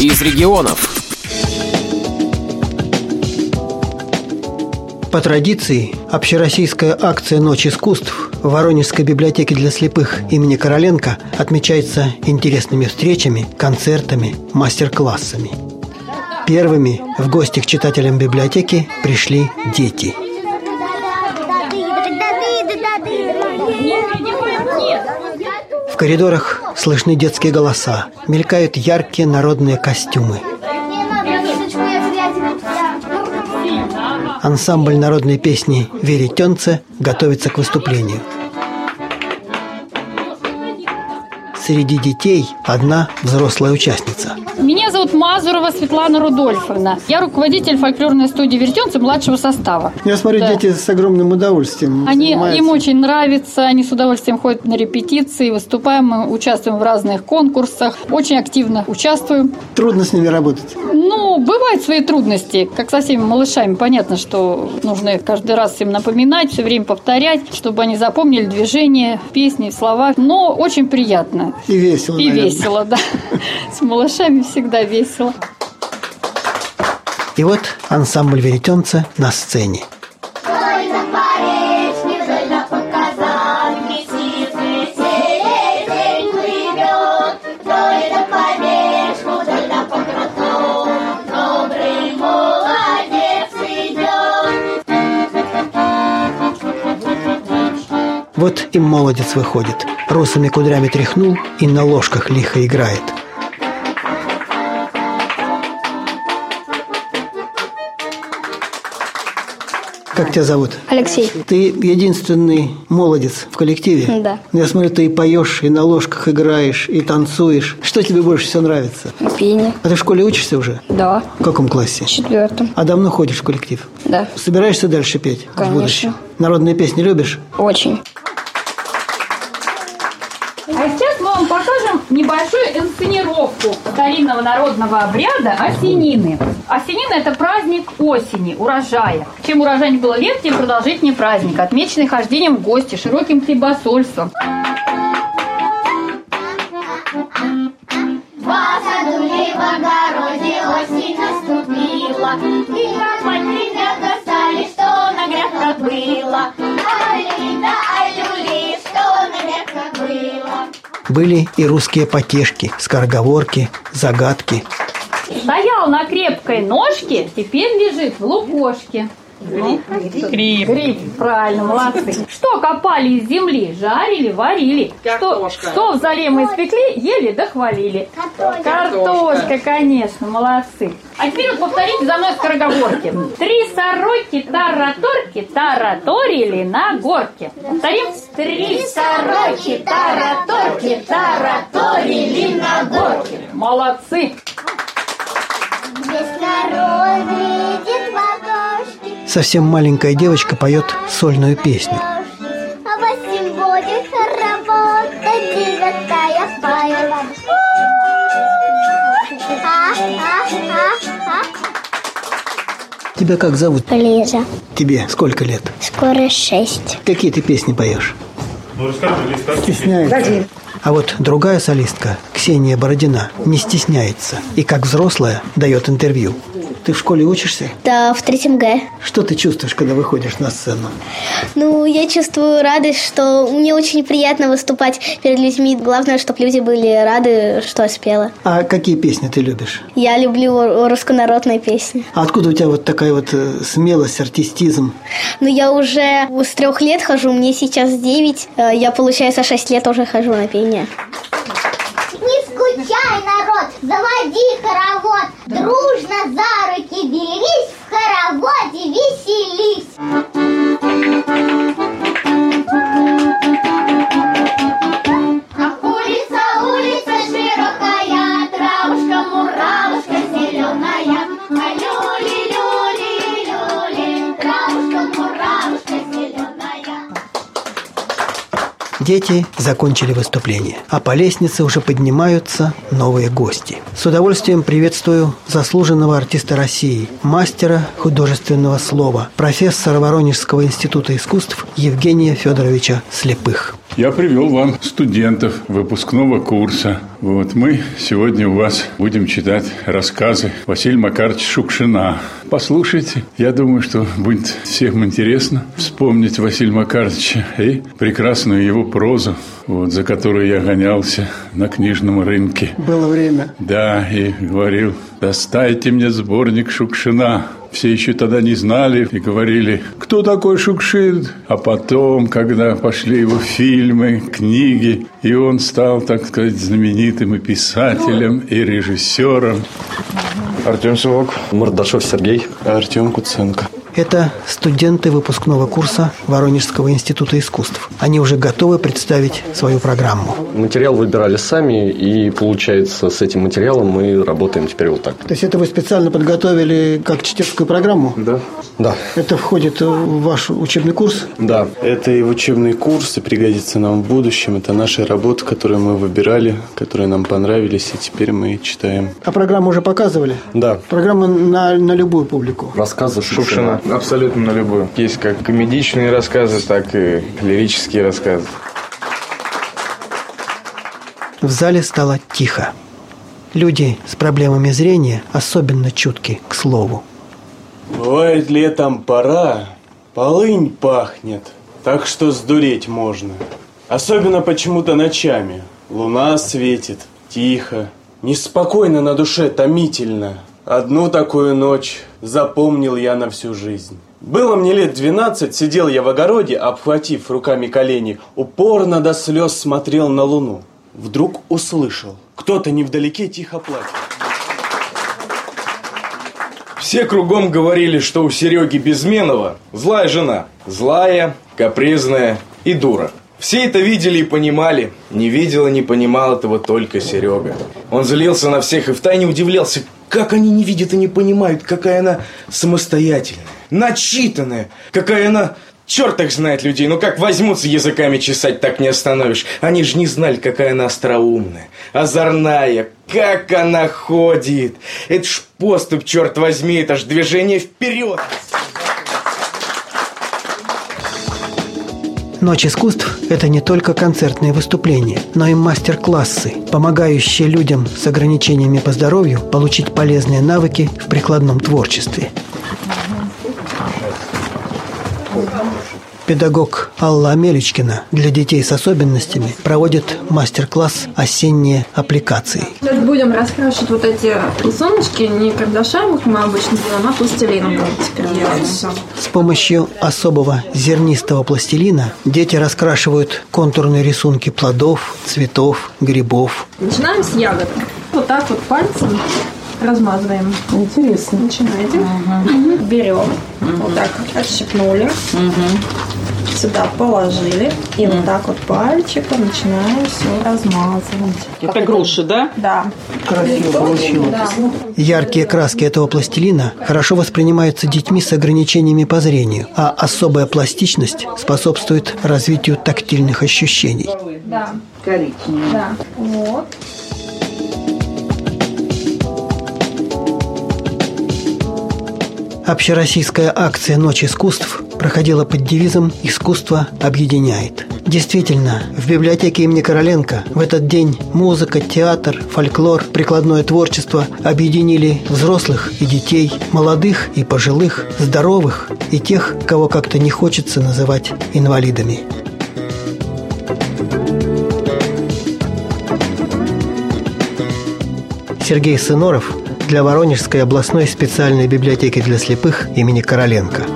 из регионов. По традиции, общероссийская акция «Ночь искусств» в Воронежской библиотеке для слепых имени Короленко отмечается интересными встречами, концертами, мастер-классами. Первыми в гости к читателям библиотеки пришли дети. В коридорах слышны детские голоса, мелькают яркие народные костюмы – Ансамбль народной песни «Веретенце» готовится к выступлению. Среди детей одна взрослая участница – меня зовут Мазурова Светлана Рудольфовна. Я руководитель фольклорной студии «Вертенцы» младшего состава. Я смотрю, да. дети с огромным удовольствием Они, Им очень нравится, они с удовольствием ходят на репетиции, выступаем, мы участвуем в разных конкурсах, очень активно участвуем. Трудно с ними работать? Ну, бывают свои трудности, как со всеми малышами. Понятно, что нужно каждый раз им напоминать, все время повторять, чтобы они запомнили движения, песни, слова. Но очень приятно. И весело, И наверное. весело, да. С малышами всегда весело. И вот ансамбль веретенца на сцене. Вот и молодец выходит. Русыми кудрями тряхнул и на ложках лихо играет – Как тебя зовут? Алексей. Ты единственный молодец в коллективе? Да. Я смотрю, ты и поешь, и на ложках играешь, и танцуешь. Что тебе больше всего нравится? Пение. А ты в школе учишься уже? Да. В каком классе? В четвертом. А давно ходишь в коллектив? Да. Собираешься дальше петь? Конечно. В будущем? Народные песни любишь? Очень. А сейчас мы вам покажем небольшую инсценировку старинного народного обряда осенины. Осенина – это праздник осени, урожая. Чем урожай было лет, тем продолжительнее праздник, отмеченный хождением в гости, широким хлебосольством. Были и русские потешки, скороговорки, загадки – Стоял на крепкой ножке, теперь лежит в лукошке. Ну, гриб. Гриб, правильно, молодцы. Что копали из земли? Жарили, варили. Что, что в зале мы испекли, ели да хвалили. Картошка. Картошка, конечно, молодцы. А теперь вот повторите за мной скороговорки. Три сороки тараторки тараторили на горке. Повторим. Три сороки тараторки тараторили на горке. Молодцы. Совсем маленькая девочка поет сольную песню. Тебя как зовут? Лиза. Тебе сколько лет? Скоро шесть. Какие ты песни поешь? Ну расскажи, Лиза, Стесняется. А вот другая солистка, Ксения Бородина, не стесняется и как взрослая дает интервью. Ты в школе учишься? Да, в третьем Г. Что ты чувствуешь, когда выходишь на сцену? Ну, я чувствую радость, что мне очень приятно выступать перед людьми. Главное, чтобы люди были рады, что я спела. А какие песни ты любишь? Я люблю руссконародные песни. А откуда у тебя вот такая вот э, смелость, артистизм? Ну, я уже с трех лет хожу, мне сейчас девять. Э, я, получается, шесть лет уже хожу на пение. Не скучай, народ, заводи хоровод, дружно за руки Дети закончили выступление, а по лестнице уже поднимаются новые гости. С удовольствием приветствую заслуженного артиста России, мастера художественного слова, профессора Воронежского института искусств Евгения Федоровича Слепых. Я привел вам студентов выпускного курса. Вот мы сегодня у вас будем читать рассказы Василия Макаровича Шукшина. Послушайте, я думаю, что будет всем интересно вспомнить Василия Макаровича и прекрасную его прозу, вот, за которую я гонялся на книжном рынке. Было время. Да, и говорил, достайте мне сборник Шукшина. Все еще тогда не знали и говорили, кто такой Шукшин? А потом, когда пошли его фильмы, книги, и он стал, так сказать, знаменитым и писателем, и режиссером. Артем Сивок. Мордашов Сергей. Артем Куценко. Это студенты выпускного курса Воронежского института искусств. Они уже готовы представить свою программу. Материал выбирали сами, и получается, с этим материалом мы работаем теперь вот так. То есть это вы специально подготовили как чтецкую программу? Да. Да. Это входит в ваш учебный курс? Да. Это и в учебный курс, и пригодится нам в будущем. Это наши работы, которые мы выбирали, которые нам понравились, и теперь мы читаем. А программу уже показывали? Да. Программа на, на любую публику? Рассказы Шукшина. Абсолютно на любую. Есть как комедичные рассказы, так и лирические рассказы. В зале стало тихо. Люди с проблемами зрения особенно чутки к слову. Бывает летом пора, полынь пахнет, так что сдуреть можно. Особенно почему-то ночами. Луна светит, тихо, неспокойно на душе, томительно. Одну такую ночь запомнил я на всю жизнь. Было мне лет 12, сидел я в огороде, обхватив руками колени, упорно до слез смотрел на луну. Вдруг услышал, кто-то невдалеке тихо плачет. Все кругом говорили, что у Сереги Безменова злая жена. Злая, капризная и дура. Все это видели и понимали. Не видел и не понимал этого только Серега. Он злился на всех и втайне удивлялся, как они не видят и не понимают, какая она самостоятельная, начитанная, какая она... Черт их знает людей, ну как возьмутся языками чесать, так не остановишь. Они же не знали, какая она остроумная, озорная, как она ходит. Это ж поступ, черт возьми, это ж движение вперед. Ночь искусств – это не только концертные выступления, но и мастер-классы, помогающие людям с ограничениями по здоровью получить полезные навыки в прикладном творчестве. Педагог Алла Амелечкина для детей с особенностями проводит мастер-класс «Осенние аппликации». Сейчас будем раскрашивать вот эти рисуночки не карандашами, как мы обычно делаем, а пластилином будем теперь делать все. С помощью особого зернистого пластилина дети раскрашивают контурные рисунки плодов, цветов, грибов. Начинаем с ягод. Вот так вот пальцем размазываем. Интересно. Начинаете. Берем. Вот так отщипнули. Сюда положили. И вот так вот пальчиком начинаем все размазывать. Это груши, да? Да. Красиво получилось. Да. Яркие краски этого пластилина хорошо воспринимаются детьми с ограничениями по зрению, а особая пластичность способствует развитию тактильных ощущений. Да. Коричневый. Да. Вот. Общероссийская акция «Ночь искусств» проходила под девизом «Искусство объединяет». Действительно, в библиотеке имени Короленко в этот день музыка, театр, фольклор, прикладное творчество объединили взрослых и детей, молодых и пожилых, здоровых и тех, кого как-то не хочется называть инвалидами. Сергей Сыноров для Воронежской областной специальной библиотеки для слепых имени Короленко.